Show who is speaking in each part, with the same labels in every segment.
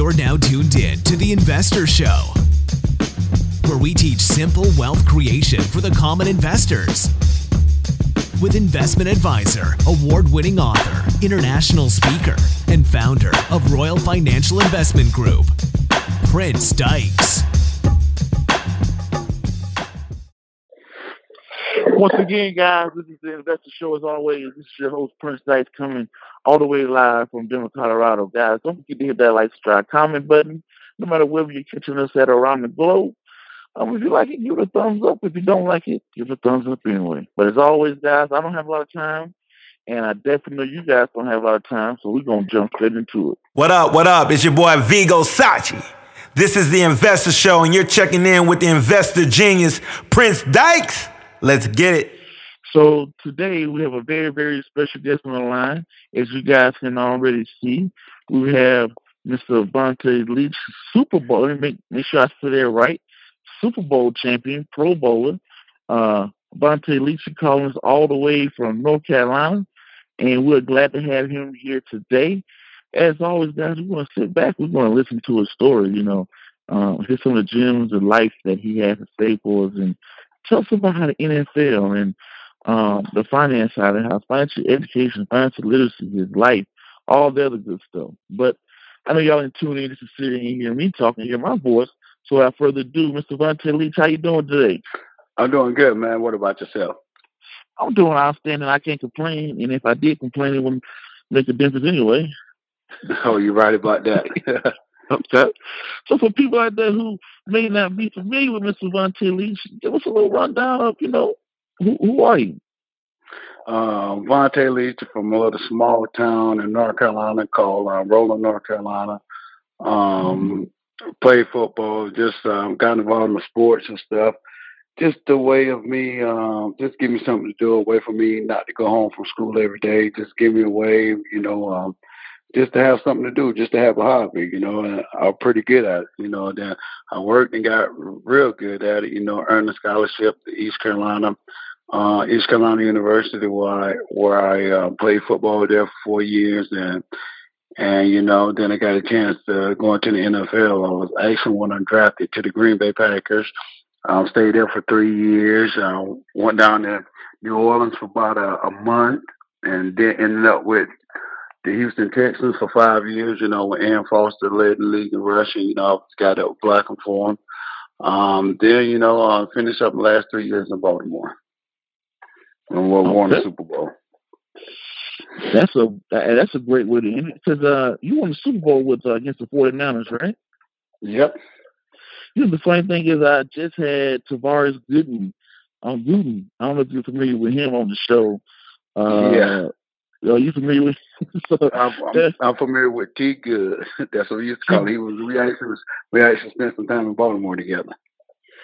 Speaker 1: You're now tuned in to The Investor Show, where we teach simple wealth creation for the common investors. With investment advisor, award winning author, international speaker, and founder of Royal Financial Investment Group, Prince Dykes.
Speaker 2: Once again, guys, this is the Investor Show as always. This is your host, Prince Dykes, coming all the way live from Denver, Colorado. Guys, don't forget to hit that like, subscribe, comment button, no matter where you're catching us at around the globe. Um, if you like it, give it a thumbs up. If you don't like it, give it a thumbs up anyway. But as always, guys, I don't have a lot of time, and I definitely know you guys don't have a lot of time, so we're going to jump straight into it.
Speaker 3: What up, what up? It's your boy Vigo Sachi. This is the Investor Show, and you're checking in with the investor genius, Prince Dykes. Let's get it.
Speaker 2: So today we have a very, very special guest on the line. As you guys can already see, we have Mr. Vonta Leach, Super Bowl. Let me make, make sure I say that right. Super Bowl champion, Pro Bowler. Uh, Vonta Leach calling us all the way from North Carolina, and we're glad to have him here today. As always, guys, we're going to sit back. We're going to listen to his story. You know, uh, hear some of the gems of life that he has to say for us, and tell us about how the NFL and um, the finance side and how financial education, financial literacy, is life, all the other good stuff. But I know y'all in tune in just to sit and hear me talking, hear my voice. So without further ado, Mr. Vonta Leach, how you doing today?
Speaker 4: I'm doing good, man. What about yourself?
Speaker 2: I'm doing outstanding. I can't complain. And if I did complain, it wouldn't make a difference anyway.
Speaker 4: Oh, you're right about that.
Speaker 2: okay. So for people out there who may not be familiar with Mr. Vonta Leach, give us a little rundown of, you know, who, who are you?
Speaker 4: Uh, Vonta Leach from a little small town in North Carolina called uh, Rowland, North Carolina. Um, play football, just um, got involved in sports and stuff. Just a way of me, um, just give me something to do, a way for me not to go home from school every day. Just give me a way, you know, um, just to have something to do, just to have a hobby, you know. And I'm pretty good at it, you know. Then I worked and got real good at it, you know. Earned a scholarship to East Carolina, uh, East Carolina University, where I where I uh, played football there for four years, and and you know, then I got a chance to go into the NFL. I was actually when I drafted to the Green Bay Packers. Um, stayed there for three years. Uh, went down to New Orleans for about a, a month, and then ended up with the Houston Texans for five years. You know, when Arian Foster led the league in rushing, you know, I got up blocking for him. Um, then, you know, uh, finished up the last three years in Baltimore, and we okay. won the Super Bowl.
Speaker 2: That's a that's a great way to end it because uh, you won the Super Bowl with uh, against the 49ers, right?
Speaker 4: Yep.
Speaker 2: You know, the funny thing is, I just had Tavares Gooden on Gooden. I don't know if you're familiar with him on the show. Uh,
Speaker 4: yeah.
Speaker 2: Are you familiar with?
Speaker 4: so I'm, I'm, I'm, familiar with T. Good. That's what we used to call. Him. He was. We actually was, we actually spent some time in Baltimore together.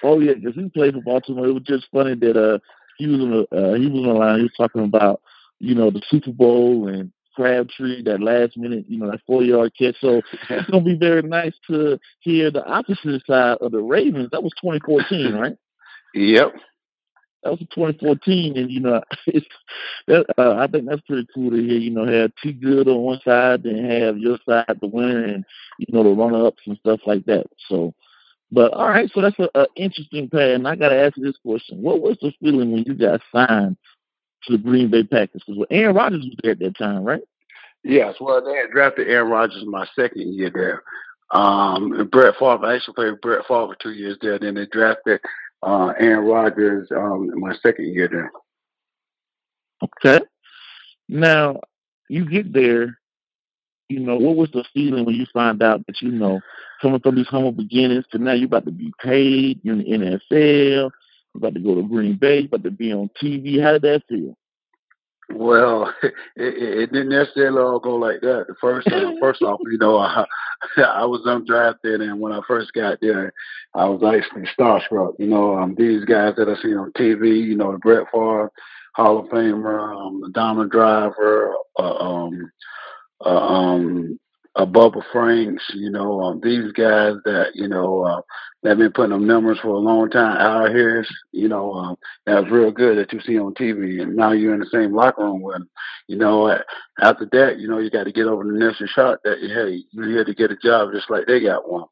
Speaker 2: Oh yeah, because he played for Baltimore. It was just funny that uh he was on the uh, he was on the line. He was talking about you know the Super Bowl and Crabtree that last minute you know that four yard catch. So it's gonna be very nice to hear the opposite side of the Ravens. That was 2014, right?
Speaker 4: Yep
Speaker 2: that was 2014, and you know, it's uh, I think that's pretty cool to hear. You know, have T Good on one side, then have your side the winner, and you know the runner ups and stuff like that. So, but all right, so that's an interesting path. And I got to ask you this question: What was the feeling when you got signed to the Green Bay Packers? Because Aaron Rodgers was there at that time, right?
Speaker 4: Yes. Well, they had drafted Aaron Rodgers my second year there. Um, Brett Favre, I actually played with Brett Favre two years there. Then they drafted uh, Aaron Rodgers um, my second year there.
Speaker 2: Okay. Now, you get there, you know, what was the feeling when you find out that, you know, coming from these humble beginnings to now you're about to be paid, you're in the NFL, you're about to go to Green Bay, you're about to be on TV. How did that feel?
Speaker 4: Well, it, it, didn't necessarily all go like that. The first, uh, first off, you know, I, I was undrafted, and when I first got there, I was actually starstruck. You know, um, these guys that I seen on TV, you know, the Brett Favre, Hall of Famer, um, Donald Driver, uh, um, uh, um, a Bubba Franks, you know, um, these guys that you know uh, that have been putting up numbers for a long time. Al Harris, you know, um, that's real good that you see on TV, and now you're in the same locker room with them. You know, after that, you know, you got to get over the initial shot that hey, you're here to get a job just like they got one.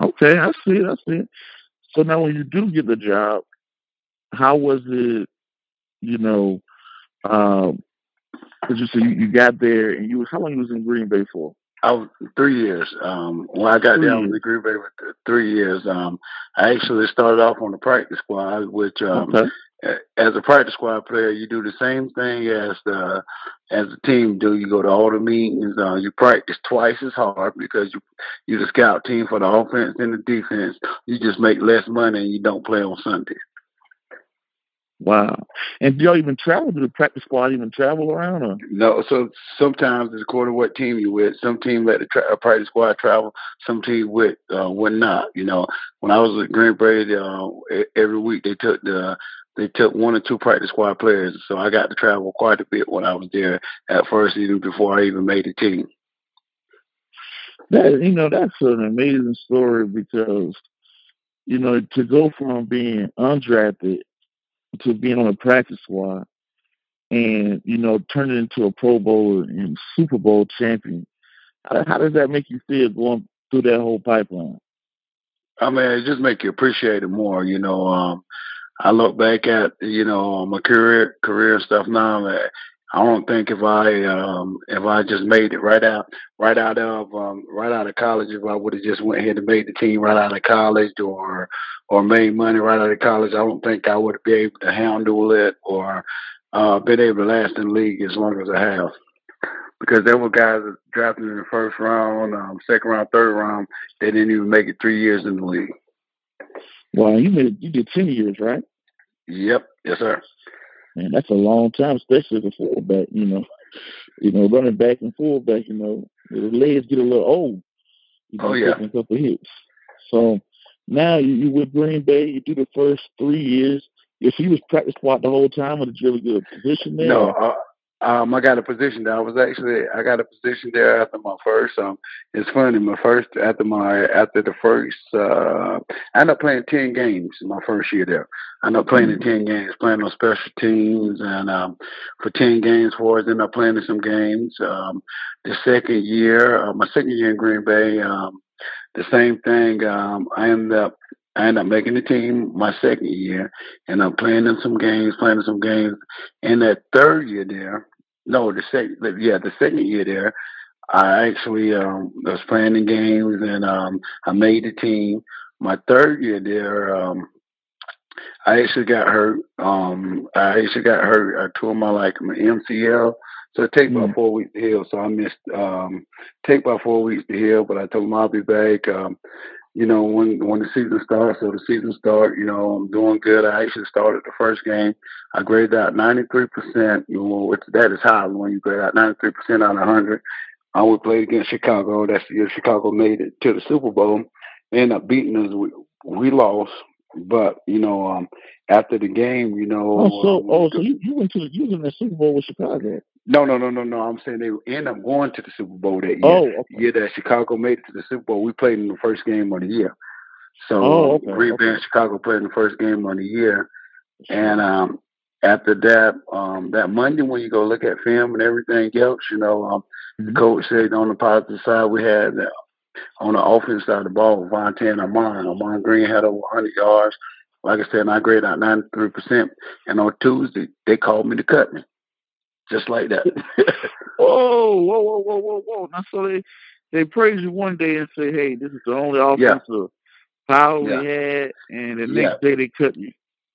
Speaker 2: Okay, I see it. I see it. So now, when you do get the job, how was it? You know, um, because you said you, you got there and you was how long you was in Green Bay for?
Speaker 4: I was three years. Um, when I got three down to Green Bay for three years, um, I actually started off on the practice squad, which um, okay. as a practice squad player, you do the same thing as the as the team do. You go to all the meetings. Uh, you practice twice as hard because you you the scout team for the offense and the defense. You just make less money and you don't play on Sundays.
Speaker 2: Wow. And do y'all even travel? Do the practice squad even travel around? Or?
Speaker 4: No. So sometimes it's according to what team you with. Some team let the tra- uh, practice squad travel. Some team with uh, would not. You know, when I was at Green Bay, uh, every week they took the they took one or two practice squad players. So I got to travel quite a bit when I was there at first, even before I even made the team.
Speaker 2: That you know, that's an amazing story because you know to go from being undrafted to being on a practice squad and, you know, turn it into a Pro Bowl and Super Bowl champion. How, how does that make you feel going through that whole pipeline?
Speaker 4: I mean, it just make you appreciate it more. You know, um, I look back at you know my career career stuff now. I don't think if I um, if I just made it right out right out of um, right out of college, if I would have just went ahead and made the team right out of college, or or made money right out of college, I don't think I would be able to handle it or uh, been able to last in the league as long as I have. Because there were guys that drafted in the first round, um, second round, third round, they didn't even make it three years in the league.
Speaker 2: Well, you made you did ten years, right?
Speaker 4: Yep, yes, sir.
Speaker 2: Man, that's a long time, especially the fullback. You know, you know, running back and fullback. You know, the legs get a little old. You know,
Speaker 4: oh yeah,
Speaker 2: a couple hits. So now you, you with Green Bay. You do the first three years. If he was practice squad the whole time, or did you ever get a position there?
Speaker 4: No, uh, um, I got a position there. I was actually I got a position there after my first. Um, it's funny. My first after my after the first, uh, I ended up playing ten games in my first year there. I ended up playing in ten games, playing on special teams, and um, for ten games for us, ended up playing in some games. Um, the second year, uh, my second year in Green Bay, um, the same thing. Um, I ended up I ended up making the team my second year, and I'm playing in some games, playing in some games. In that third year there, no, the second, yeah, the second year there, I actually um, was playing in games, and um, I made the team. My third year there, um, I actually got hurt. Um, I actually got hurt. I tore my like my MCL. So it take about four weeks to heal. So I missed um take about four weeks to heal, but I told him I'll be back. Um, you know, when when the season starts, so the season start, you know, I'm doing good. I actually started the first game. I graded out 93%, you know, that is high when you grade out 93% out of 100. I would play against Chicago. That's the year Chicago made it to the Super Bowl. They ended up beating us. We, we lost, but you know, um, after the game, you know.
Speaker 2: Oh, so, um, oh, so you, you went to the, you was in the Super Bowl with Chicago.
Speaker 4: No, no, no, no, no. I'm saying they end up going to the Super Bowl that year.
Speaker 2: Oh, okay.
Speaker 4: year that Chicago made it to the Super Bowl, we played in the first game of the year. So
Speaker 2: oh, okay,
Speaker 4: Green
Speaker 2: okay.
Speaker 4: Bay and Chicago played in the first game of the year, and um, after that, um, that Monday when you go look at film and everything else, you know, um, mm-hmm. the coach said on the positive side we had uh, on the offense side of the ball, Vonta and Ahman. Ahman Green had over 100 yards. Like I said, I graded out 93%. And on Tuesday, they called me to cut me just like that.
Speaker 2: whoa, whoa, whoa, whoa, whoa, whoa! Now, so they they praise you one day and say, "Hey, this is the only offensive yeah. power yeah. we had," and the next yeah. day they cut you.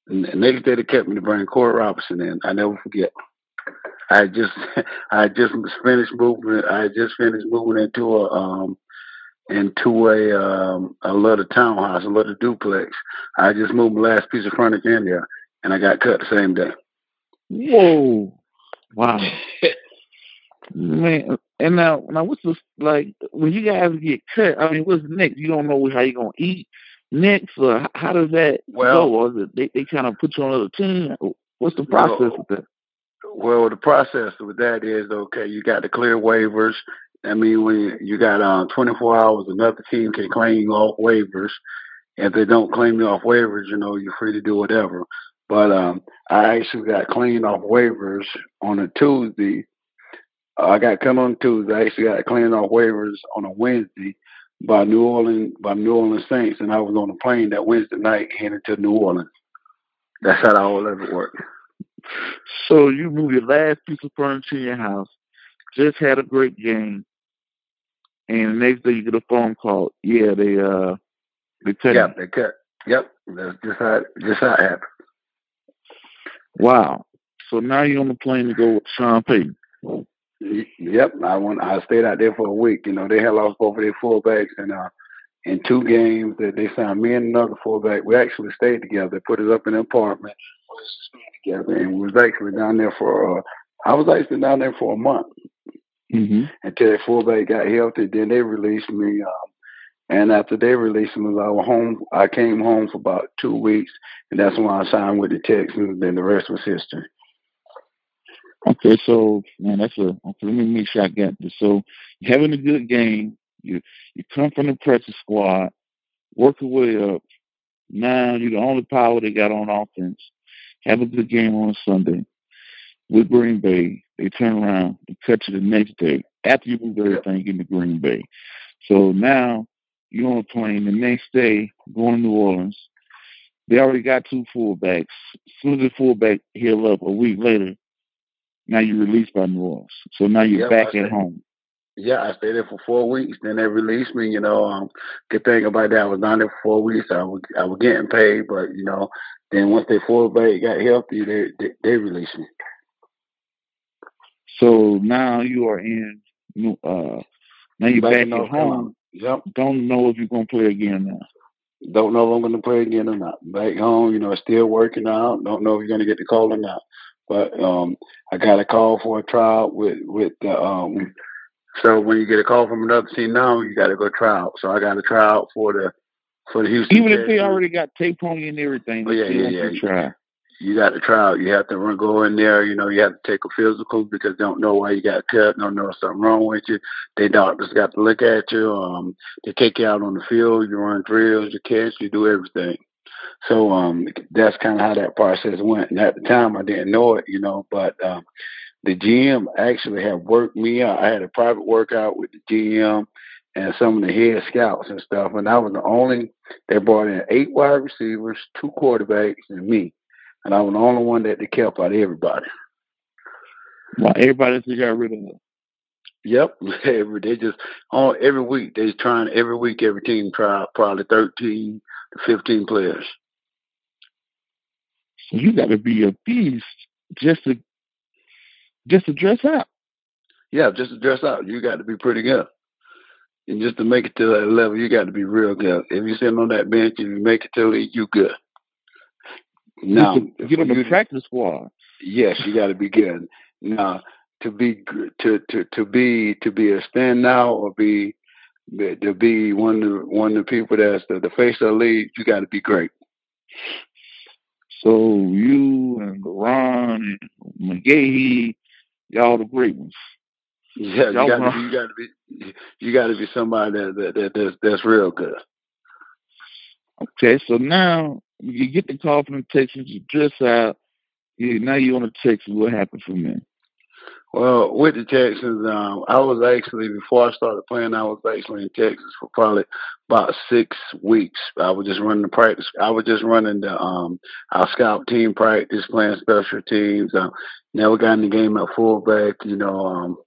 Speaker 4: And the next day they kept me to bring Corey Robinson in. I never forget. I just I just finished moving. I just finished moving into a um into a um a little townhouse, a little duplex. I just moved my last piece of furniture in there, and I got cut the same day.
Speaker 2: Whoa! Wow. Man, and now, now what's this like when you guys get cut? I mean, what's next? You don't know how you're gonna eat next, or how does that
Speaker 4: well,
Speaker 2: go? Or is it they, they kind of put you on another team? What's the process well, with that?
Speaker 4: Well, the process with that is okay. You got to clear waivers. I mean, when you got um, 24 hours, another team can claim you off waivers. If they don't claim you off waivers, you know you're free to do whatever. But um, I actually got cleaned off waivers on a Tuesday. Uh, I got cut on Tuesday. I actually got cleaned off waivers on a Wednesday by New Orleans by New Orleans Saints, and I was on a plane that Wednesday night headed to New Orleans. That's how that all ever worked.
Speaker 2: So you moved your last piece of furniture in your house, just had a great game, and the next day you get a phone call. Yeah, they uh they cut.
Speaker 4: Yep, they cut. Yep, that's just how just how it happened.
Speaker 2: Wow. So now you're on the plane to go with Sean Payton.
Speaker 4: Yep, I went. I stayed out there for a week. You know, they had lost both of their fullbacks, and uh, in two games that they signed me and another fullback. We actually stayed together. They put us up in an apartment together, and we was actually down there for. Uh, I was actually down there for a month
Speaker 2: Mm-hmm.
Speaker 4: until their fullback got healthy. Then they released me. Um, and after they released me, I was home. I came home for about two weeks, and that's when I signed with the Texans. Then the rest was history.
Speaker 2: Okay, so man, that's a okay, let me make sure I got this. So you're having a good game. You you come from the practice squad, work your way up. Now you're the only power they got on offense. Have a good game on Sunday with Green Bay. They turn around and cut you the next day after you move everything into Green Bay. So now you're on a plane the next day going to New Orleans. They already got two fullbacks. As soon as the fullback heal up a week later, now you're released by New Orleans. So now you're
Speaker 4: Yep,
Speaker 2: back at home.
Speaker 4: Yeah, I stayed there for four weeks. Then they released me. You know, um, good thing about that, I was down there for four weeks. I was I was getting paid, but you know, then once they fullback got healthy, they they, they released me.
Speaker 2: So now you are in uh now you're
Speaker 4: Back
Speaker 2: back at
Speaker 4: Carolina.
Speaker 2: home.
Speaker 4: Yep.
Speaker 2: Don't know if you're gonna play again now.
Speaker 4: Don't know if I'm going to play again or not. Back home, you know, still working out. Don't know if you're going to get the call or not. But um, I got a call for a trial with with the um. So when you get a call from another team now, you got to go try out. So I got a try out for the for the Houston.
Speaker 2: Even if they already got tape on you and everything,
Speaker 4: Oh, yeah, yeah, yeah.
Speaker 2: to try.
Speaker 4: You got to try out. You have to run, go in there. You know, you have to take a physical because they don't know why you got cut. Don't know something wrong with you. They doctors got to look at you. Um, they take you out on the field. You run drills. You catch. You do everything. So um, that's kind of how that process went. And at the time, I didn't know it, you know, but um, the GM actually had worked me out. I had a private workout with the GM and some of the head scouts and stuff, and I was the only. They brought in eight wide receivers, two quarterbacks, and me, and I was the only one that they kept out of everybody.
Speaker 2: Well, everybody else they got rid of.
Speaker 4: Yep, every they just on every week they trying every week every team try probably thirteen to fifteen players.
Speaker 2: So you got to be a beast just to just to dress up.
Speaker 4: Yeah, just to dress out, you got to be pretty good. And just to make it to that level, you got to be real good. If you're sitting on that bench and you make it to it, you good. Now,
Speaker 2: you to get on the practice squad.
Speaker 4: yes, you got to be good. Now, to be to to to be to be a stand now or be to be one of the, one of the people that's the, the face of the league, you got to be great.
Speaker 2: So you and Ron and McGahee, y'all the great ones.
Speaker 4: Yeah, you got to be you got to be you got to be somebody that, that, that that's that's real good.
Speaker 2: Okay, so now you get the call from the Texans, you dress out, you, now you're on the Texans. What happened from there?
Speaker 4: Well, with the Texans, um, I was actually before I started playing, I was actually in Texas for probably about six weeks. I was just running the practice. I was just running the um our scout team practice, playing special teams. Um, never got in the game at fullback, you know. Um,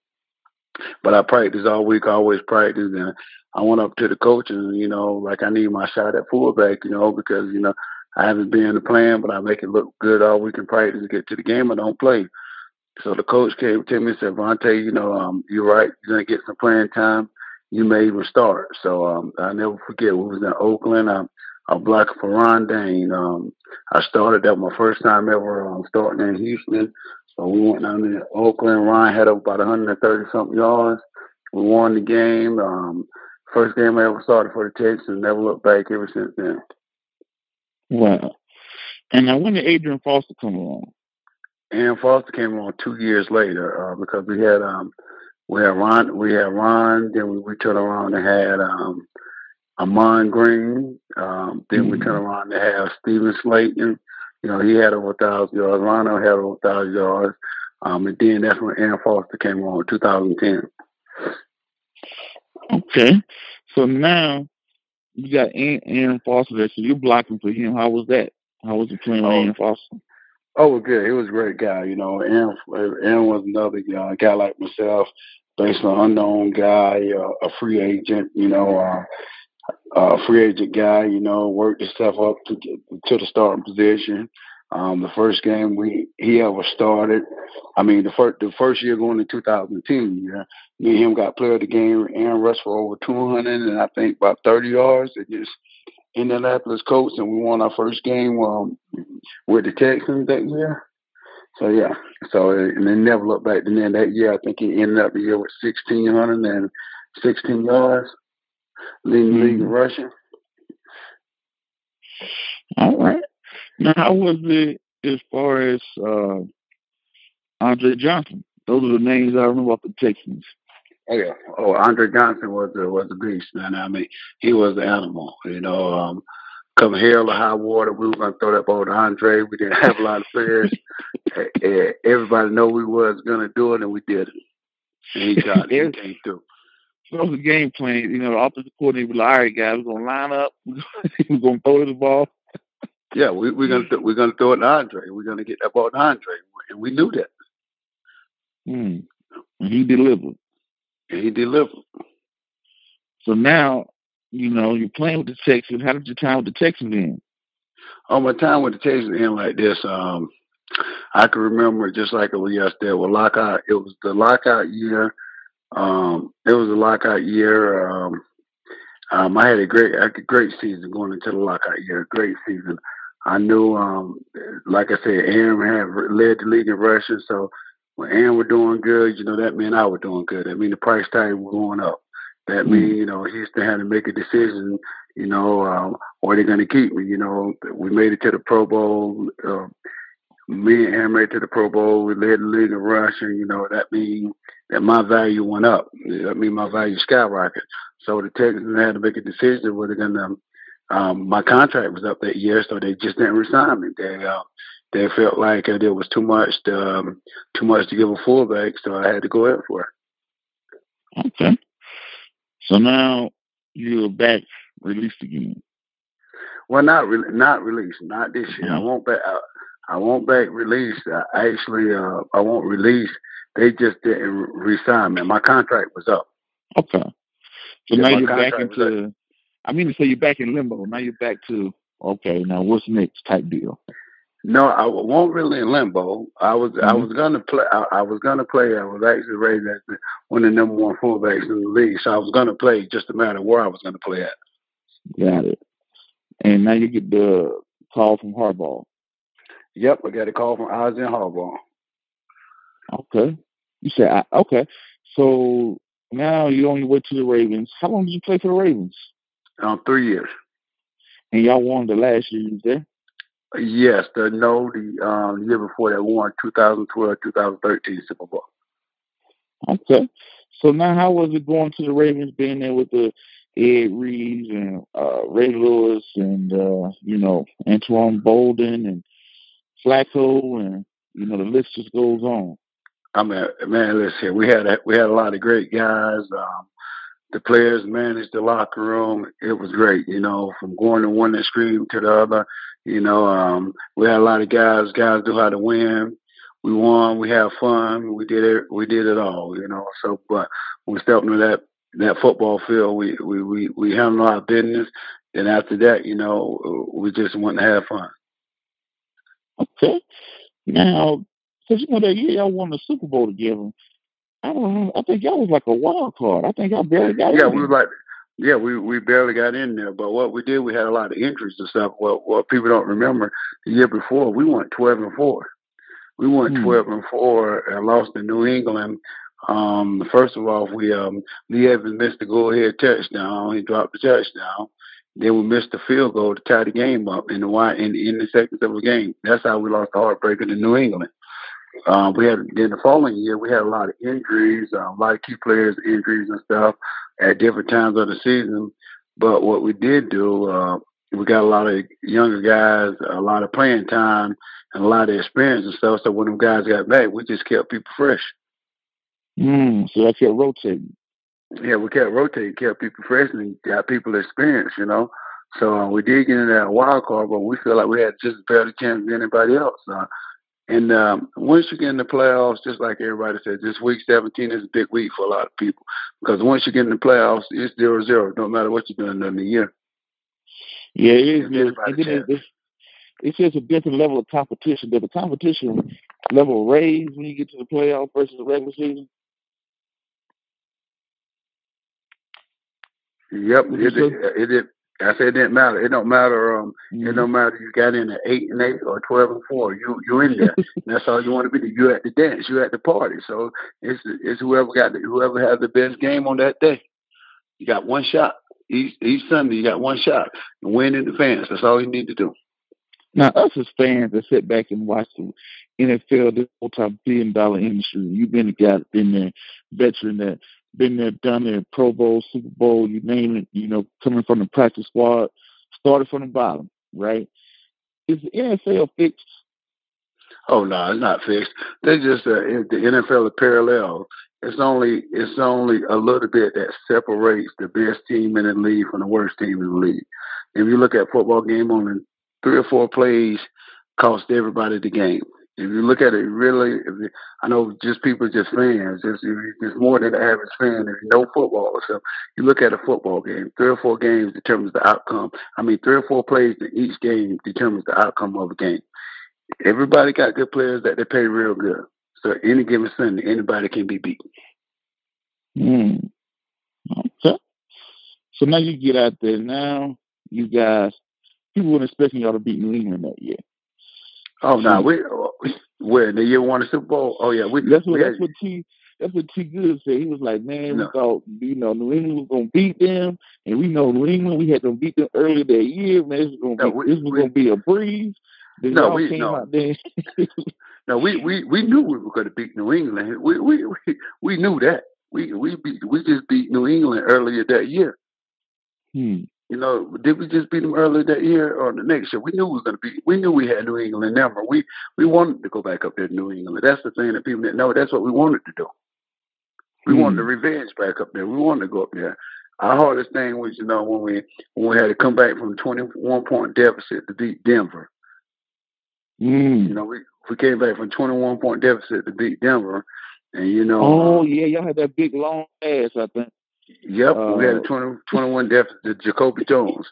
Speaker 4: but I practiced all week, always practice, and I went up to the coach and you know, like I need my shot at fullback, you know, because you know I haven't been in the plan, but I make it look good all week in practice. To get to the game, I don't play. So the coach came to me and said, Vonta, you know, um, you're right. You're going to get some playing time. You may even start. So um, I'll never forget. We was in Oakland. I, I blocked for Ron Dayne. Um, I started. That was my first time ever um, starting in Houston. So we went down to Oakland. Ron had about 130-something yards. We won the game. Um, first game I ever started for the Texans. Never looked back ever since then.
Speaker 2: Wow. And now when did Arian Foster come along?
Speaker 4: Arian Foster came on two years later uh, because we had um we had Ron we had Ron then we, we turned around and had um Ahman Green um then mm-hmm. we turned around and have Steven Slaton you know he had over a thousand yards Ronald had over a thousand yards um and then that's when Arian Foster came on in 2010.
Speaker 2: Okay, so now you got Arian Foster there, so you're blocking for him. How was that? How was it playing with oh. Arian Foster?
Speaker 4: Oh, good. He was a great guy. You know, Arian, Arian was another uh, guy like myself, basically an unknown guy, uh, a free agent. You know, uh, a free agent guy. You know, worked himself up to to the starting position. Um, the first game we he ever started, I mean the first the first year going to 2010, yeah, me and him got player of the game. Arian rushed for over 200 and I think about 30 yards. It just Indianapolis Colts, and we won our first game um, with the Texans that year. So yeah, so and then never looked back. And then that year, I think he ended up the year with 1,616 yards, leading mm-hmm. league in rushing.
Speaker 2: All right. Now, how was it as far as uh, Andre Johnson? Those are the names I remember off the Texans.
Speaker 4: Oh yeah. Oh, Andre Johnson was a was a beast, man. I mean, he was an animal. You know, um, come hell or high water, we were gonna throw that ball to Andre. We didn't have a lot of players. Everybody know we was gonna do it, and we did it. And he got it. He came through.
Speaker 2: So that was the game plan. You know, the offensive coordinator was like, "All right, guys, we're gonna line up. we're gonna throw the ball."
Speaker 4: Yeah, we, we're gonna th- we're gonna throw it to Andre. We're gonna get that ball to Andre, and we knew that.
Speaker 2: Hmm. And he delivered.
Speaker 4: And he delivered.
Speaker 2: So now, you know, you're playing with the Texans. How did your time with the Texans end?
Speaker 4: Oh, my time with the Texans end like this. Um, I can remember just like it was yesterday. With lockout, it was the lockout year. Um, it was the lockout year. Um, um, I had a great, a great season going into the lockout year. Great season. I knew, um, like I said, Arian had led the league in rushing, so when Arian was doing good, you know, that meant I was doing good. That mean the price tag was going up. That mm. mean, you know, Houston had to make a decision, you know, um, are they going to keep me? You know, we made it to the Pro Bowl. Uh, me and Arian made it to the Pro Bowl. We led the league in rushing. You know, that means that my value went up. That means my value skyrocketed. So the Texans had to make a decision whether they're going to. Um, my contract was up that year, so they just didn't resign me. They uh, they felt like uh, there was too much to, um, too much to give a fullback, so I had to go out for
Speaker 2: it. Okay. So now you're back released again.
Speaker 4: Well, not re- not released, not this year. Mm-hmm. I won't back. I, I won't back release. I actually, uh, I won't release. They just didn't resign me. My contract was up.
Speaker 2: Okay. So yeah, now you're back into. I mean to say you're back in limbo. Now you're back to okay. Now what's next? Type deal.
Speaker 4: No, I won't really in limbo. I was mm-hmm. I was gonna play. I, I, was gonna play. I was actually rated as one of the number one fullbacks in the league, so I was gonna play. Just a matter of where I was gonna play at.
Speaker 2: Got it. And now you get the call from Harbaugh.
Speaker 4: Yep, I got a call from Ozzie Harbaugh.
Speaker 2: Okay. You said okay. So now you're on your way to the Ravens. How long did you play for the Ravens?
Speaker 4: Um, three years.
Speaker 2: And y'all won the last year you was there.
Speaker 4: Yes, the no, the um, year before that won 2012, 2013 Super Bowl.
Speaker 2: Okay. So now, how was it going to the Ravens, being there with the Ed Reeds and uh, Ray Lewis and uh, you know Anquan Boldin and Flacco and you know the list just goes on.
Speaker 4: I mean, man, listen, we had a, we had a lot of great guys. Um, the players managed the locker room. It was great, you know, from going to one extreme to the other. You know, um, we had a lot of guys. Guys knew how to win. We won. We had fun. We did it. We did it all. You know. So, but when we stepped into that that football field, we we we we handled our business. And after that, you know, we just wanted to have fun.
Speaker 2: Okay. Now, because you know that year y'all won the Super Bowl together. I don't know. I think y'all was like a wild card. I think y'all barely got
Speaker 4: yeah,
Speaker 2: in.
Speaker 4: we were like yeah, we we barely got in there. But what we did, we had a lot of injuries and stuff. What what people don't remember, the year before we went twelve and four. We went hmm. twelve and four and lost to New England. Um, first of all, we um, Lee Evans missed the go ahead touchdown. He dropped the touchdown. Then we missed the field goal to tie the game up in the in, in the seconds of the game. That's how we lost the heartbreaker to New England. Uh, we had in the following year we had a lot of injuries, uh, a lot of key players injuries and stuff at different times of the season. But what we did do, uh, we got a lot of younger guys, a lot of playing time, and a lot of experience and stuff. So when them guys got back, we just kept people fresh.
Speaker 2: Mm, so that kept rotating.
Speaker 4: Yeah, we kept rotating, kept people fresh, and got people experience. You know, so uh, we did get in that wild card, but we feel like we had just as better chance than anybody else. Uh, and um, once you get in the playoffs, just like everybody said, this week 17 is a big week for a lot of people because once you get in the playoffs, it's zero zero. No matter what you're doing during the year.
Speaker 2: Yeah, it is. Then it's, it's just a different level of competition. Does the competition level raise when you get to the playoffs versus the regular season?
Speaker 4: Yep, it, it, it, I said it didn't matter. It don't matter. Um, mm-hmm. it don't matter. You got in at eight and eight or twelve and four. You you in there. that's all you want to be. You at the dance. You at the party. So it's it's whoever got the, whoever has the best game on that day. You got one shot each each Sunday. You got one shot win in the fans. That's all you need to do.
Speaker 2: Now, us as fans that sit back and watch the NFL, this multi-billion dollar industry, you've been a guy, been there, veteran that been there, done it, Pro Bowl, Super Bowl, you name it, you know, coming from the practice squad, started from the bottom, right? Is the NFL fixed?
Speaker 4: Oh no, it's not fixed. They just uh, the NFL is parallel. It's only it's only a little bit that separates the best team in the league from the worst team in the league. If you look at football game, only three or four plays cost everybody the game. If you look at it, really, you, I know just people just fans. It's, it's more than the average fan. If you know football, so you look at a football game. Three or four games determines the outcome. I mean, three or four plays in each game determines the outcome of a game. Everybody got good players that they pay real good. So any given Sunday, anybody can be beaten.
Speaker 2: Hmm. Okay. So now you get out there. Now you guys, people weren't expecting y'all to beat New England that year.
Speaker 4: Oh no, we where the year won the Super Bowl. Oh yeah, we.
Speaker 2: That's what
Speaker 4: we
Speaker 2: that's what T that's what T Good said. He was like, man, no. we thought you know New England was gonna beat them, and we know New England. We had to beat them earlier that year. Man, this was gonna no, be we, this was we, gonna be a breeze. Then no, we no.
Speaker 4: no, we we we knew we were going to beat New England. We we we, we knew that. We we beat, we just beat New England earlier that year.
Speaker 2: Hmm.
Speaker 4: You know, did we just beat them earlier that year or the next year? We knew we were going to be. We knew we had New England number. We we wanted to go back up there to New England. That's the thing that people didn't know. That's what we wanted to do. We mm. wanted the revenge back up there. We wanted to go up there. Our hardest thing was, you know, when we when we had to come back from a twenty one point deficit to beat Denver.
Speaker 2: Mm.
Speaker 4: You know, we we came back from twenty one point deficit to beat Denver, and you know.
Speaker 2: Oh yeah, y'all had that big long ass, I think.
Speaker 4: Yep, uh, we had a 20, 21 deficit to Jacoby Jones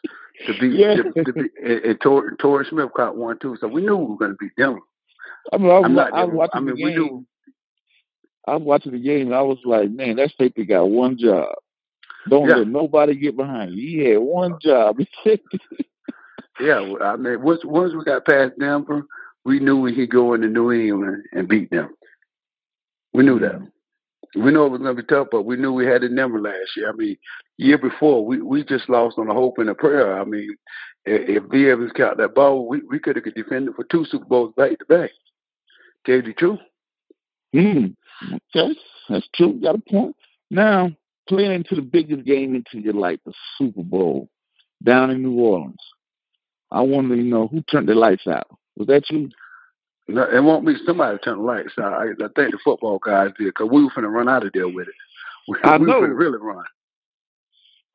Speaker 4: to beat, yeah. to, to beat and, and Torrey, Torrey Smith caught one too. So we knew we were going to beat them.
Speaker 2: I mean, I was, not, I was watching I mean, the game. Knew, I was watching the game and I was like, man, that safety got one job. Don't yeah. let nobody get behind you. He had one job.
Speaker 4: yeah, I mean, once once we got past Denver, we knew we could go into New England and beat them. We knew that we know it was going to be tough, but we knew we had a number last year. I mean, year before we we just lost on a hope and a prayer. I mean, if, B Evans caught that ball, we we could have defended for two Super Bowls back to back. Tell you the truth.
Speaker 2: Hmm. Okay, that's true. Got a point. Now playing into the biggest game into your life, the Super Bowl, down in New Orleans. I wanted to know who turned the lights out. Was that you?
Speaker 4: No, it won't be somebody turn the lights out. I, I think the football guys did because we were finna run out of there with it. We,
Speaker 2: I
Speaker 4: we
Speaker 2: know.
Speaker 4: Were really run.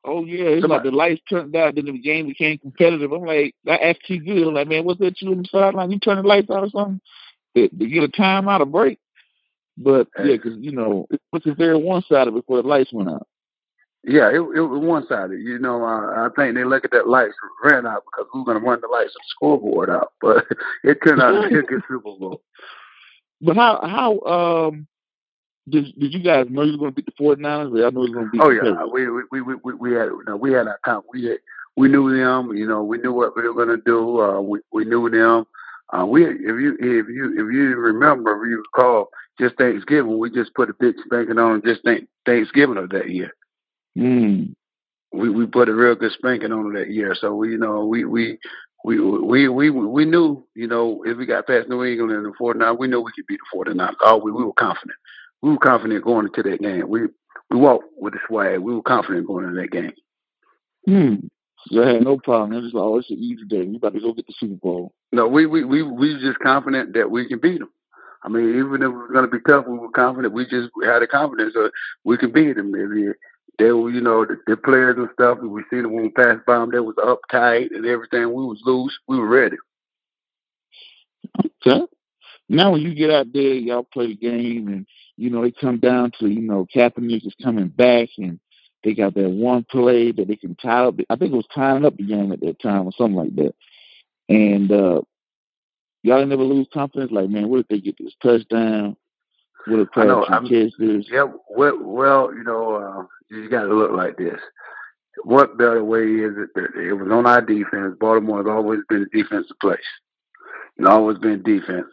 Speaker 2: Oh yeah, it's somebody. like the lights turned out, then the game became competitive. I'm like, that asked too good. I'm like, man, what's that you on the sideline? You turn the lights out or something? To, to get a timeout, a break. But yeah, because you know, it was very one sided before the lights went out.
Speaker 4: Yeah, it, it was one sided. You know, uh, I think they look at that lights ran out because were going to run the lights of the scoreboard out, but it turned out to be a good Super Bowl.
Speaker 2: But how how um did did you guys know you were going to beat the 49ers? Or I know you were going to beat.
Speaker 4: Oh yeah, we we we we we had know, we had our count. We had, we knew them. You know, we knew what we were going to do. Uh, we we knew them. Uh, we if you if you if you remember, if you recall, just Thanksgiving, we just put a big spanking on just Thanksgiving of that year.
Speaker 2: Mm.
Speaker 4: We we put a real good spanking on it that year. So we you know we we we we we we knew, you know, if we got past New England and the 49, we knew we could beat the 49. Oh, we, we were confident. We were confident going into that game. We we walked with the swag. We were confident going into that game.
Speaker 2: Hmm. So I had no problem. It was always an easy day. We about to go get the Super Bowl.
Speaker 4: No, we we we we just confident that we can beat them. I mean, even if it was going to be tough, we were confident. We just had the confidence that we could beat them. Maybe they were, you know, the, the players and stuff. We seen them when we passed by them. They was uptight and everything. We was loose. We were ready.
Speaker 2: Okay. Now, when you get out there, y'all play the game, and you know they come down to you know Kaepernick is coming back, and they got that one play that they can tie up. I think it was tying up the game at that time or something like that. And uh y'all never lose confidence. Like, man, what if they get this touchdown? What if Patrick catch this?
Speaker 4: Yeah, well, well, you know, uh, you got to look like this. What better way is it that it was on our defense? Baltimore has always been a defensive place. It's always been defense.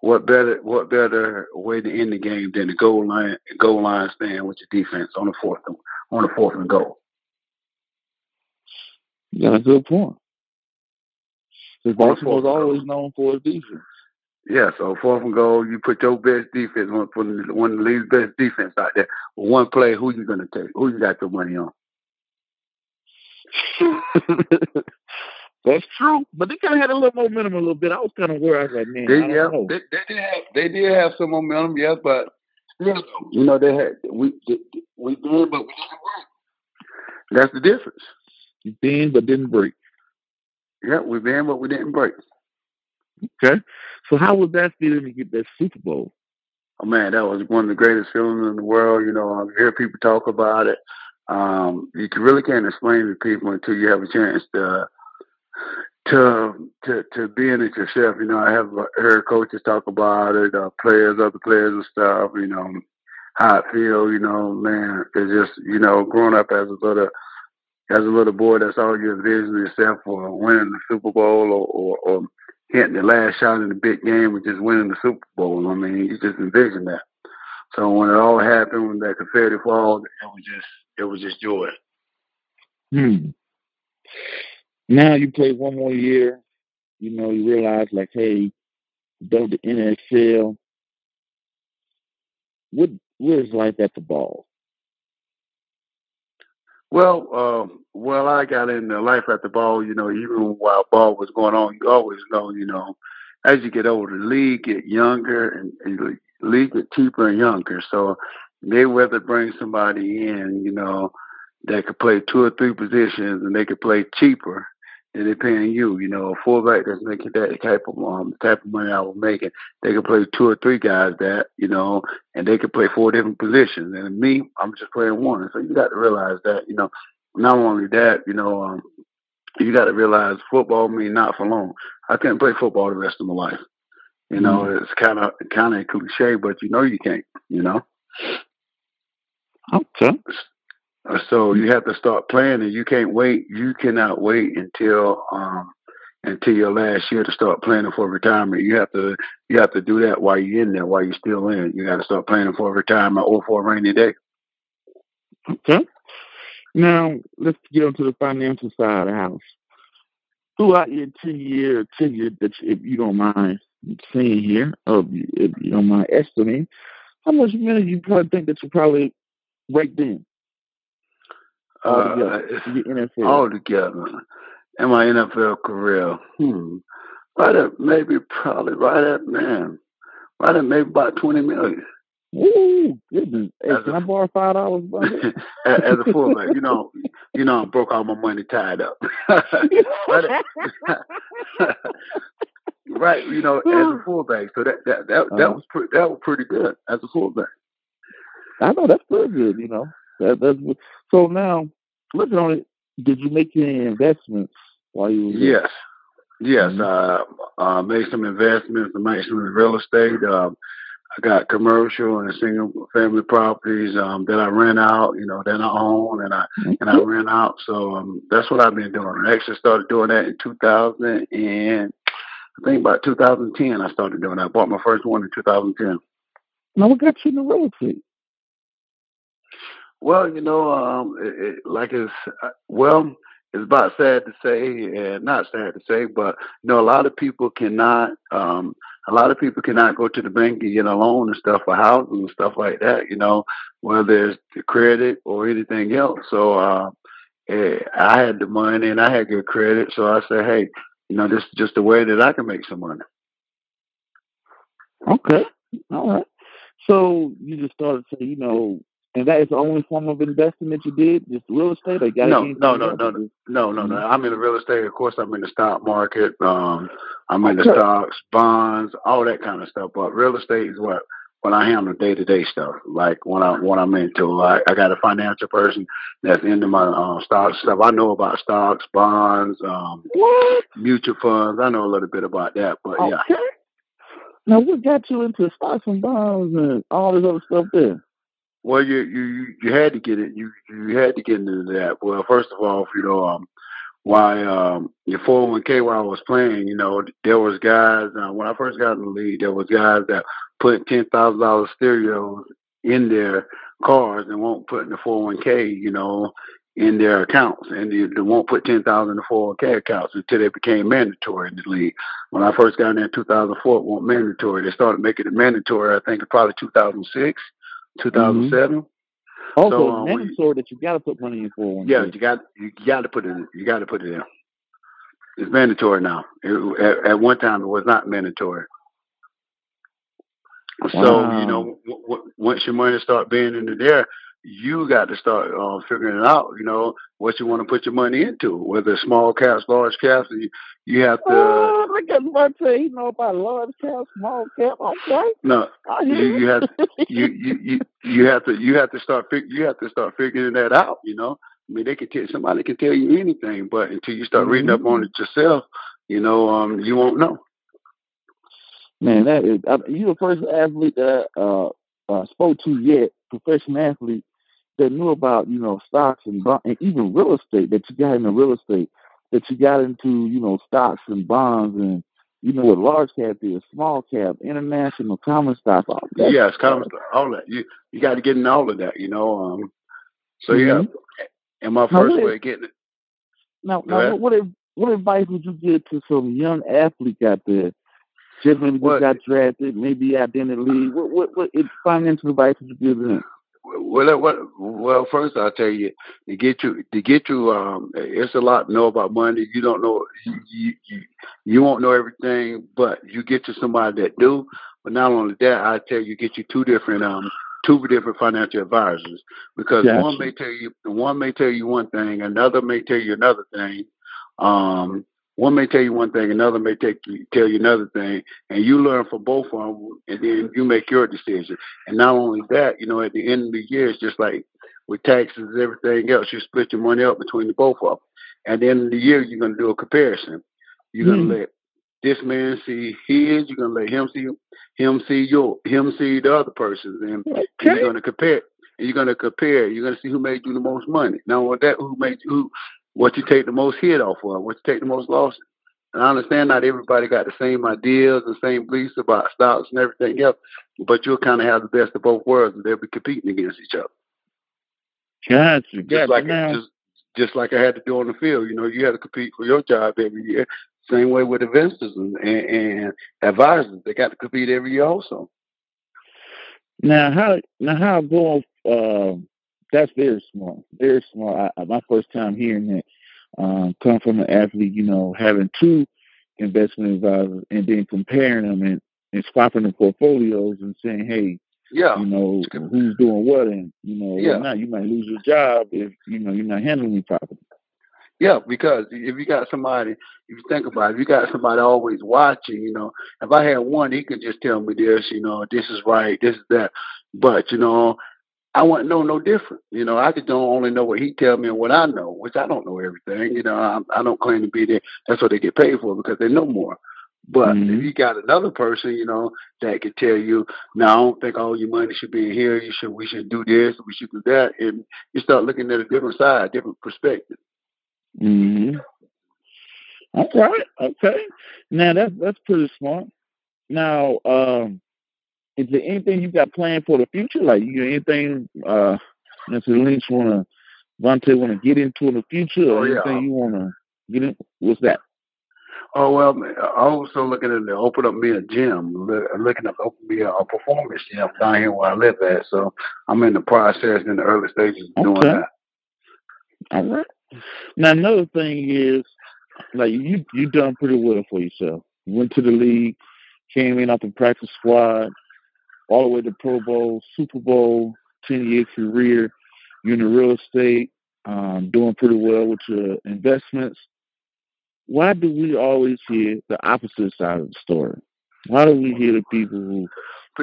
Speaker 4: What better what better way to end the game than the goal line goal line stand with your defense on the fourth on the fourth and goal?
Speaker 2: You got a good point. Because Baltimore's always known for its defense.
Speaker 4: Yeah, so fourth and goal, you put your best defense, one, one of the league's best defense out there. One play, who you gonna take? Who you got your money on?
Speaker 2: That's true, but they kind of had a little momentum a little bit. I was kind of worried. I was like, man,
Speaker 4: they, yeah, they, they, did have they did have some momentum, yes, but you know they had we we did, but we didn't break. That's the difference.
Speaker 2: You bend but didn't break.
Speaker 4: Yeah, we bend but we didn't break.
Speaker 2: Okay, so how was that feeling to get that Super Bowl?
Speaker 4: Oh man, that was one of the greatest feelings in the world. You know, I hear people talk about it. Um, you really can't explain to people until you have a chance to to to to being it yourself. You know, I have heard coaches talk about it, uh, players, other players and stuff. You know, how I feel. You know, man, it's just you know, growing up as a little as a little boy, that's all you envision yourself for winning the Super Bowl or, or, or hitting the last shot in the big game and just winning the Super Bowl. I mean, you just envision that. So when it all happened, when that confetti fall, it was just it was just joy.
Speaker 2: Hmm. Now you play one more year, you know, you realize like, hey, go to NFL. What what is life at the ball?
Speaker 4: Well, um, well, I got into life at the ball. You know, even while ball was going on, you always know. You know, as you get older, the league get younger and, and the league get cheaper and younger. So they whether bring somebody in, you know, that could play two or three positions and they could play cheaper and they're paying you. You know, a fullback that's making that type of um type of money I was making, they could play two or three guys that you know, and they could play four different positions. And me, I'm just playing one. So you got to realize that. You know, not only that, you know, um, you got to realize football means not for long. I couldn't play football the rest of my life. You know, mm-hmm. it's kind of kind of a cliche, but you know you can't. You know.
Speaker 2: Okay.
Speaker 4: So you have to start planning. You can't wait. You cannot wait until um until your last year to start planning for retirement. You have to you have to do that while you're in there, while you're still in. You got to start planning for retirement or for a rainy day.
Speaker 2: Okay. Now let's get onto the financial side of the house. Throughout your ten year tenure, that if you don't mind seeing here, or if you don't mind estimating, how much money you probably think that you probably raked in?
Speaker 4: uh, all together in my NFL career. Hmm. Right at maybe probably right at man, right at maybe about twenty million.
Speaker 2: Ooh, goodness! Hey, can a, I borrow five dollars?
Speaker 4: as, as a fullback, you know, you know, I broke all my money tied up. right, at, right, you know, as a fullback. So that that that, that uh-huh. was pretty that was pretty good as a fullback.
Speaker 2: I know that's pretty good. You know, that, that's so now looking on it, did you make any investments while you were
Speaker 4: there? Yes. Yes, mm-hmm. uh, uh, made some investments. I made some real estate. Uh, I got commercial and single family properties um, that I rent out. You know, that I own and I mm-hmm. and I rent out. So um, that's what I've been doing. I actually started doing that in 2000 and I think about 2010. I started doing that. I bought my first one in 2010.
Speaker 2: Now, what got you into real estate?
Speaker 4: Well, you know, um, it, it, like it's uh, well, it's about sad to say and not sad to say, but you know, a lot of people cannot um a lot of people cannot go to the bank and get a loan and stuff for housing and stuff like that, you know, whether it's the credit or anything else. So uh eh, I had the money and I had good credit, so I said, Hey, you know, this is just a way that I can make some money.
Speaker 2: Okay. All right. So you just started to, you know, and that is the only form of investing that you did, just real estate. Or got
Speaker 4: no, no, no, no, no, no, no, no. I'm in the real estate. Of course, I'm in the stock market. Um, I'm in the stocks, bonds, all that kind of stuff. But real estate is what when I handle day to day stuff. Like when I when I'm into, I, I got a financial person that's into my uh, stocks stuff. I know about stocks, bonds, um, mutual funds. I know a little bit about that. But
Speaker 2: okay.
Speaker 4: yeah.
Speaker 2: Now, what got you into stocks and bonds and all this other stuff there?
Speaker 4: Well, you you you had to get it. You you had to get into that. Well, first of all, you know, um, why um your 401k while I was playing, you know, there was guys uh, when I first got in the league, there was guys that put ten thousand dollars stereos in their cars and won't put in the 401k, you know, in their accounts, and they, they won't put ten thousand in the 401k accounts until they became mandatory in the league. When I first got in there in 2004, it wasn't mandatory. They started making it mandatory. I think probably 2006, 2007. Mm-hmm.
Speaker 2: Also, so, um, mandatory that you got to put money in 401k.
Speaker 4: Yeah, you got you got to put it. in. You got to put it in. It's mandatory now. It, at, at one time, it was not mandatory. Wow. So you know, w- w- once your money start being in there, you got to start uh, figuring it out. You know what you want to put your money into, whether small caps, large caps. You, you have to.
Speaker 2: Oh, look at Monte. You know about large cap, small cap. Okay.
Speaker 4: No, you, you have you, you you you have to you have to start fig- you have to start figuring that out. You know, I mean, they can tell somebody can tell you anything, but until you start mm-hmm. reading up on it yourself, you know, um, you won't know.
Speaker 2: Man, that is I, you the first athlete that I uh, uh, spoke to yet, professional athlete that knew about you know stocks and and even real estate that you got into real estate that you got into you know stocks and bonds and you know what large cap is, small cap, international, common stocks. All that
Speaker 4: yes, common stock, all that. You you got to get in all of that, you know. Um, so mm-hmm. yeah, and my first way of getting it.
Speaker 2: Now, now what what advice would you give to some young athlete out there? Just maybe just got drafted, maybe out in the league. What what what financial advice would you give them?
Speaker 4: Well, what, well, first I'll tell you to get you to get you. Um, it's a lot to know about money. You don't know you, you you won't know everything, but you get to somebody that do. But not only that, I tell you, get you two different um two different financial advisors because gotcha. one may tell you one may tell you one thing, another may tell you another thing. Um, one may tell you one thing, another may take you, tell you another thing, and you learn from both of them, and then you make your decision. And not only that, you know, at the end of the year, it's just like with taxes and everything else, you split your money up between the both of them. At the end of the year, you're going to do a comparison. You're going to mm. let this man see his, you're going to let him see him see your him see the other person's, and okay. you're going to compare. And you're going to compare. You're going to see who made you the most money. Now, with that, who made you, who what you take the most hit off of, what you take the most loss. And I understand not everybody got the same ideas and same beliefs about stocks and everything else, but you'll kind of have the best of both worlds, and they'll be competing against each other.
Speaker 2: Gotcha.
Speaker 4: Just
Speaker 2: gotcha.
Speaker 4: like
Speaker 2: now.
Speaker 4: just just like I had to do on the field. You know, you had to compete for your job every year. Same way with investors and, and, and advisors. They got to compete every year also.
Speaker 2: Now how now how going uh, that's very smart, very smart. I, my first time hearing that um, come from an athlete, you know, having two investment advisors and then comparing them and, and swapping the portfolios and saying, hey,
Speaker 4: yeah,
Speaker 2: you know, who's doing what and you know, yeah. now you might lose your job if you know you're not handling it properly.
Speaker 4: Yeah, because if you got somebody, if you think about it, if you got somebody always watching, you know, if I had one, he could just tell me this, you know, this is right, this is that. But, you know, I wouldn't know no different. You know, I just don't only know what he tell me and what I know, which I don't know everything. You know, I, I don't claim to be there. That's what they get paid for because they know more. But mm-hmm. if you got another person, you know, that could tell you, "No, I don't think all your money should be in here. You should, we should do this, we should do that," and you start looking at a different side, different perspective.
Speaker 2: Hmm. Okay. Okay. Now that's that's pretty smart. Now, um, is there anything you got planned for the future? Like you anything uh Mr. Leach wanna Vonta want to get into in the future, or
Speaker 4: Oh, yeah.
Speaker 2: anything you want to get in? What's that?
Speaker 4: Oh well, I also looking at to open up me a gym, Look- looking at open me a, a performance gym down here where I live at. So I'm in the process in the early stages of doing that.
Speaker 2: All right. Now another thing is, like you you done pretty well for yourself. Went to the league, came in off the practice squad, all the way to Pro Bowl, Super Bowl, ten year career. You're in the real estate, um, doing pretty well with your investments. Why do we always hear the opposite side of the story? Why do we hear the people who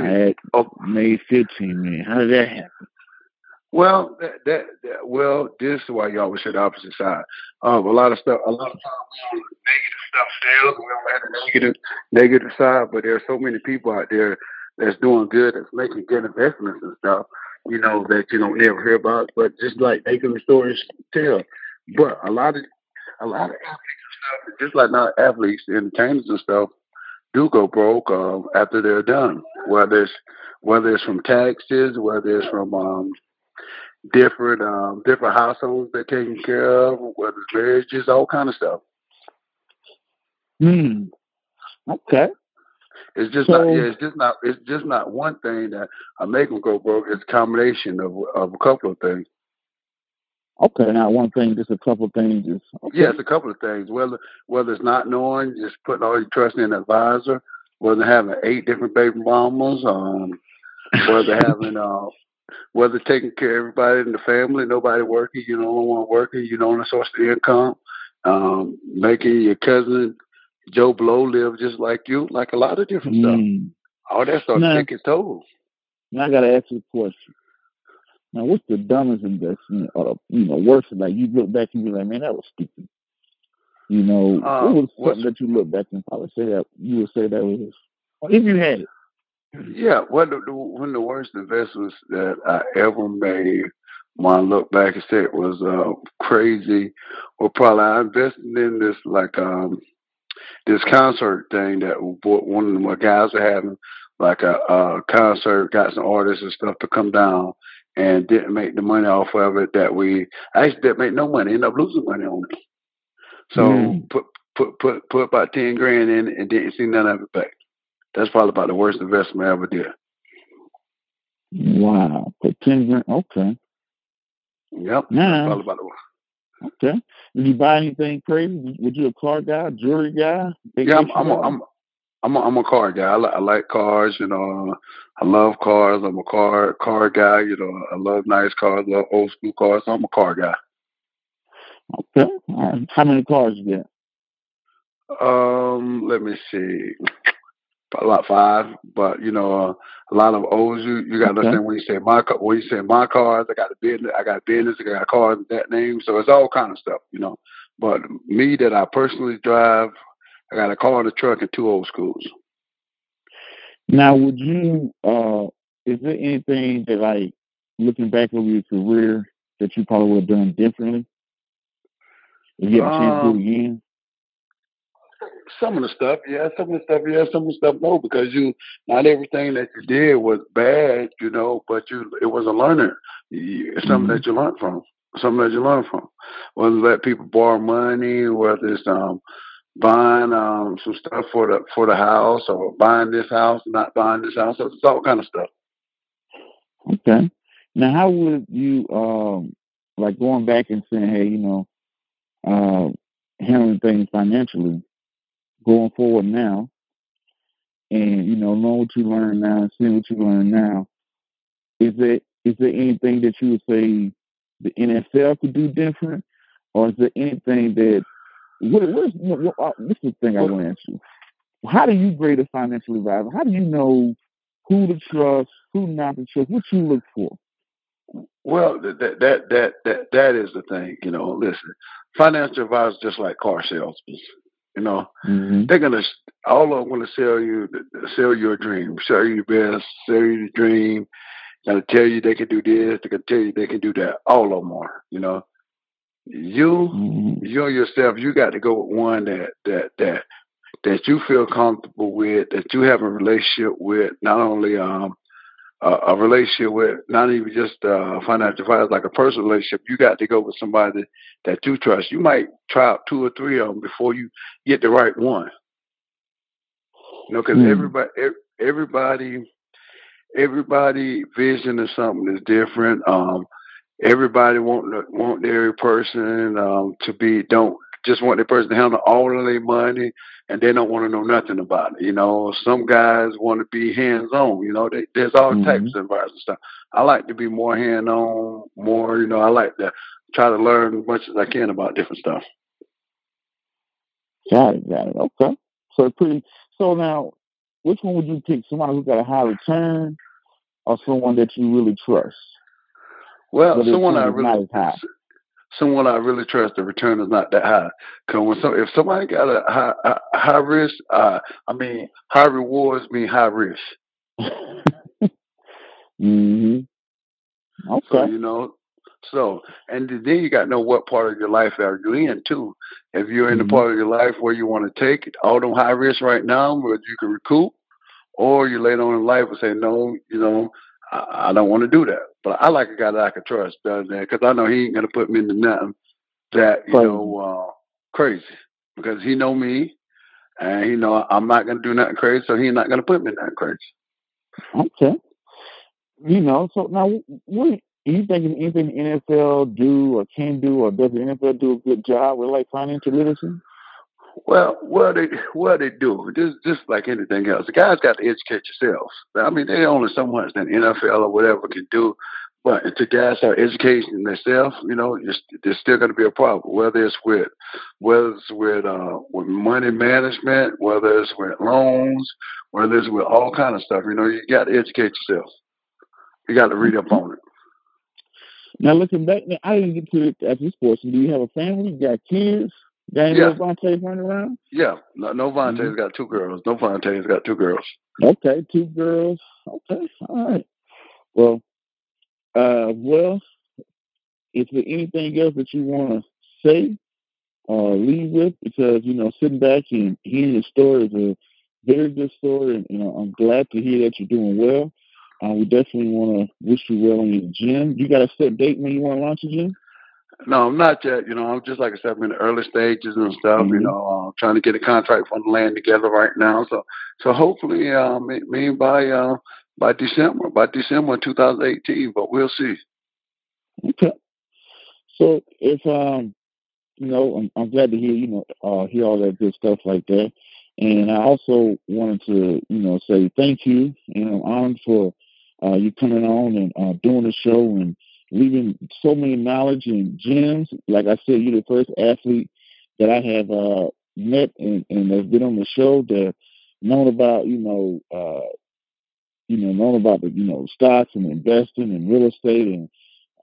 Speaker 2: had
Speaker 4: Oh,
Speaker 2: made fifteen million? How did that happen?
Speaker 4: Well, that, that, that well, this is why you always say the opposite side. Um, a lot of stuff, a lot of times we negative stuff sales, we don't have the negative negative side, but there are so many people out there that's doing good, that's making good investments and stuff, you know, that you don't ever hear about. But just like making the stories tell. But a lot of a lot of athletes and stuff, just like not athletes, entertainers and stuff, do go broke um, after they're done. Whether it's whether it's from taxes, whether it's from um, different um different households they're taking care of, whether it's marriages, all kind of stuff.
Speaker 2: Hmm. Okay.
Speaker 4: It's just
Speaker 2: So-
Speaker 4: not yeah, it's just not it's just not one thing that I make them go broke. It's a combination of of a couple of things.
Speaker 2: Okay, now one thing, just a couple of things is okay.
Speaker 4: Yeah, it's a couple of things. Whether whether it's not knowing, just putting all your trust in an advisor, whether having eight different baby mamas, um, whether having uh whether taking care of everybody in the family, nobody working, you the only one working, you the only source of income, um, making your cousin Joe Blow lived just like you, like a lot of different stuff.
Speaker 2: Mm.
Speaker 4: All that stuff take toll.
Speaker 2: Now I gotta ask you a question. Now, what's the dumbest investment, or you know, worst? Like you look back and you be like, man, that was stupid. You know,
Speaker 4: Uh,
Speaker 2: what was something that you look back and probably say that you would say that was, if you had it.
Speaker 4: Yeah, one of the one of the worst investments that I ever made when I look back and say it was uh, crazy. Well, probably I invested in this like um this concert thing that one of my guys are having, like a, a concert, got some artists and stuff to come down, and didn't make the money off of it. That we actually didn't make no money, ended up losing money on it. So
Speaker 2: Mm.
Speaker 4: put put put put about ten grand in it and didn't see none of it back. That's probably about the worst investment I ever did.
Speaker 2: Wow, put ten grand. Okay,
Speaker 4: Yep.
Speaker 2: Now-
Speaker 4: Probably about the worst.
Speaker 2: Okay. Did you buy anything crazy? Was you a car guy, jewelry guy?
Speaker 4: Yeah, I'm I'm a? I'm I'm a, I'm a car guy. I like I like cars. You know, I love cars. I'm a car car guy. You know, I love nice cars. Love old school cars. So I'm a car guy.
Speaker 2: okay. Right. How many cars you get?
Speaker 4: Um, let me see. About five, but you know, uh, a lot of O's. You you got to
Speaker 2: Okay.
Speaker 4: understand when you say my car. When you say my cars, I got a business. I got a business. I got cars with that name. So it's all kind of stuff, you know. But me that I personally drive, I got a car and a truck and two old schools.
Speaker 2: Now, would you? uh Is there anything that, like, looking back over your career, that you probably would have done differently? If you have a chance to do
Speaker 4: Um,
Speaker 2: it again?
Speaker 4: Some of the stuff, yeah. Some of the stuff, yeah. Some of the stuff, no. Because you, not everything that you did was bad, you know. But you, it was a learner. You, something that you learned from. Something that you learned from. Whether let people borrow money, whether it's um buying um some stuff for the for the house, or buying this house, not buying this house. So it's all kind of stuff.
Speaker 2: Okay. Now, how would you, um like, going back and saying, hey, you know, uh, handling things financially, going forward now, and you know, knowing what you learn now and seeing what you learn now, is there is there anything that you would say the NFL could do different, or is there anything that what what is what, what, uh, this is the thing I want to ask you? How do you grade a financial advisor? How do you know who to trust, who not to trust? What you look for?
Speaker 4: Well, that that that that that, that is the thing. You know, listen, financial advisors just like car salesmen. You know,
Speaker 2: Mm-hmm.
Speaker 4: they're gonna all of them gonna sell you sell you a dream, sell you the best, sell you the dream. Gonna tell you they can do this, they can tell you they can do that. All of them are, you know. You
Speaker 2: Mm-hmm.
Speaker 4: you yourself, you got to go with one that that that that you feel comfortable with, that you have a relationship with, not only um a, a relationship with not even just uh, financial advisor, like a personal relationship. You got to go with somebody that you trust. You might try out two or three of them before you get the right one. You know, because mm. everybody, everybody, everybody vision of something is different. Um, everybody want want their person um, to be don't just want their person to handle all of their money and they don't want to know nothing about it. You know, some guys want to be hands on. You know, they, there's all mm-hmm. types of environments and stuff. I like to be more hand on, more. You know, I like to try to learn as much as I can about different stuff.
Speaker 2: Got it, got it. Okay, so pretty. So now, which one would you pick? Someone who got a high return, or someone that you really trust?
Speaker 4: Well, someone I really someone I really trust, the return is not that high. Because when some, if somebody got a high, a high risk, uh, I mean, high rewards mean high risk.
Speaker 2: hmm Okay.
Speaker 4: So, you know, so and then you got to know what part of your life are you in too. If you're in mm-hmm. the part of your life where you want to take it, all them high risk right now, where you can recoup, or you later on in life and say, no, you know, I, I don't want to do that. But I like a guy that I can trust does that because I know he ain't gonna put me into nothing that you know uh, crazy because he know me and he know I'm not gonna do nothing crazy, so he's not gonna put me in nothing crazy.
Speaker 2: Okay. You know, so now what do you think anything the NFL do or can do or does the NFL do a good job with like financial literacy?
Speaker 4: Well, what they what they do. Just just like anything else, the guys got to educate yourselves. I mean, they only so much that NFL or whatever can do. But the guys are educating themselves, you know, there's still going to be a problem. Whether it's with whether it's with uh, with money management, whether it's with loans, whether it's with all kind of stuff. You know, you got to educate yourself. You got to read up on it.
Speaker 2: Now, looking back, I didn't get to it at this portion. Do you have a family? You got kids? Daniel yeah. Vonta running around?
Speaker 4: Yeah. No, no Vonta's mm-hmm. got two girls. No Vonta's got two girls.
Speaker 2: Okay, two girls. Okay, all right. Well, uh, well, is there anything else that you want to say or leave with? Because, you know, sitting back and hearing your story is a very good story, and you know, I'm glad to hear that you're doing well. Uh, we definitely want to wish you well in your gym. You got a set date when you want to launch a gym?
Speaker 4: No, I'm not yet. You know, I'm just like I said, I'm in the early stages and stuff. Mm-hmm. You know, uh, trying to get a contract for the land together right now. So, so hopefully, uh, me, by uh, by December, by December 2018. But we'll see.
Speaker 2: Okay. So if um, you know, I'm, I'm glad to hear you know uh, hear all that good stuff like that. And I also wanted to, you know, say thank you, and I'm honored for uh, you coming on and uh, doing the show and leaving so many knowledge and gems. Like I said, you're the first athlete that I have uh, met and, and has been on the show that known about, you know, uh, you know, known about the, you know, stocks and investing and real estate and,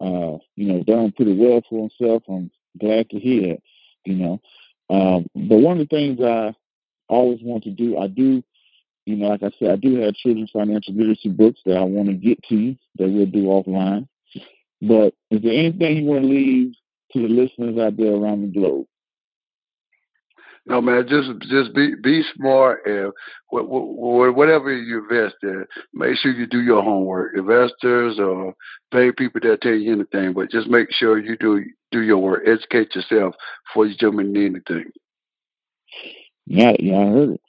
Speaker 2: uh, you know, done pretty well for himself. I'm glad to hear you know. Um, but one of the things I always want to do, I do, you know, like I said, I do have children's financial literacy books that I want to get to that we'll do offline. But is there anything you want to leave to the listeners out there around the globe?
Speaker 4: No, man, just just be be smart and whatever you invest in, make sure you do your homework. Investors or pay people that tell you anything, but just make sure you do do your work. Educate yourself before you jump into anything.
Speaker 2: Yeah, yeah, I heard it.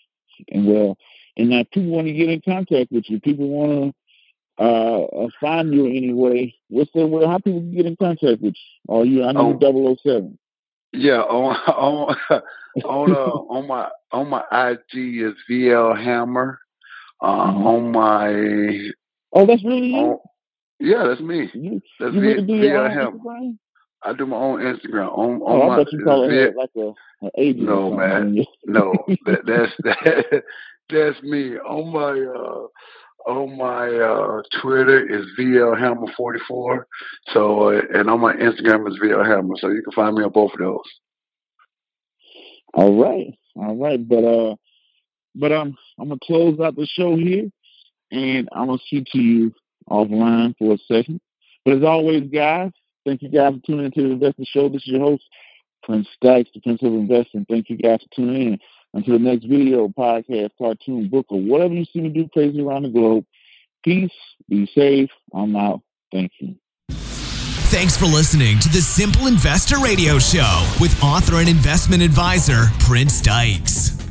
Speaker 2: And well, and now people want to get in contact with you. People want to uh, uh, find you anyway, what's the way? How people get in contact with you? Are you? I know oh, 007.
Speaker 4: Yeah, on on on uh, on my on my IG is VL Hammer. Uh, mm-hmm. On my
Speaker 2: oh, that's really you.
Speaker 4: On, yeah, that's me.
Speaker 2: You,
Speaker 4: that's
Speaker 2: you
Speaker 4: v,
Speaker 2: VL Hammer. Instagram?
Speaker 4: I do my own Instagram. On, on
Speaker 2: oh,
Speaker 4: my,
Speaker 2: I bet you call it like a, an agent.
Speaker 4: No, man. no, that, that's that, that's me. On my uh, on my uh, Twitter is VLHammer44. So, uh, and on my Instagram is VLHammer. So you can find me on both of those.
Speaker 2: All right, all right, but uh, but um, I'm gonna close out the show here, and I'm gonna speak to you offline for a second. But as always, guys, thank you guys for tuning into the Investing Show. This is your host, Prince Dykes, the Prince of Investing. Thank you guys for tuning in. Until the next video, podcast, cartoon, book, or whatever you see me do crazy around the globe, Peace. Be safe. I'm out. Thank you.
Speaker 1: Thanks for listening to the Simple Investor Radio Show with author and investment advisor Prince Dykes.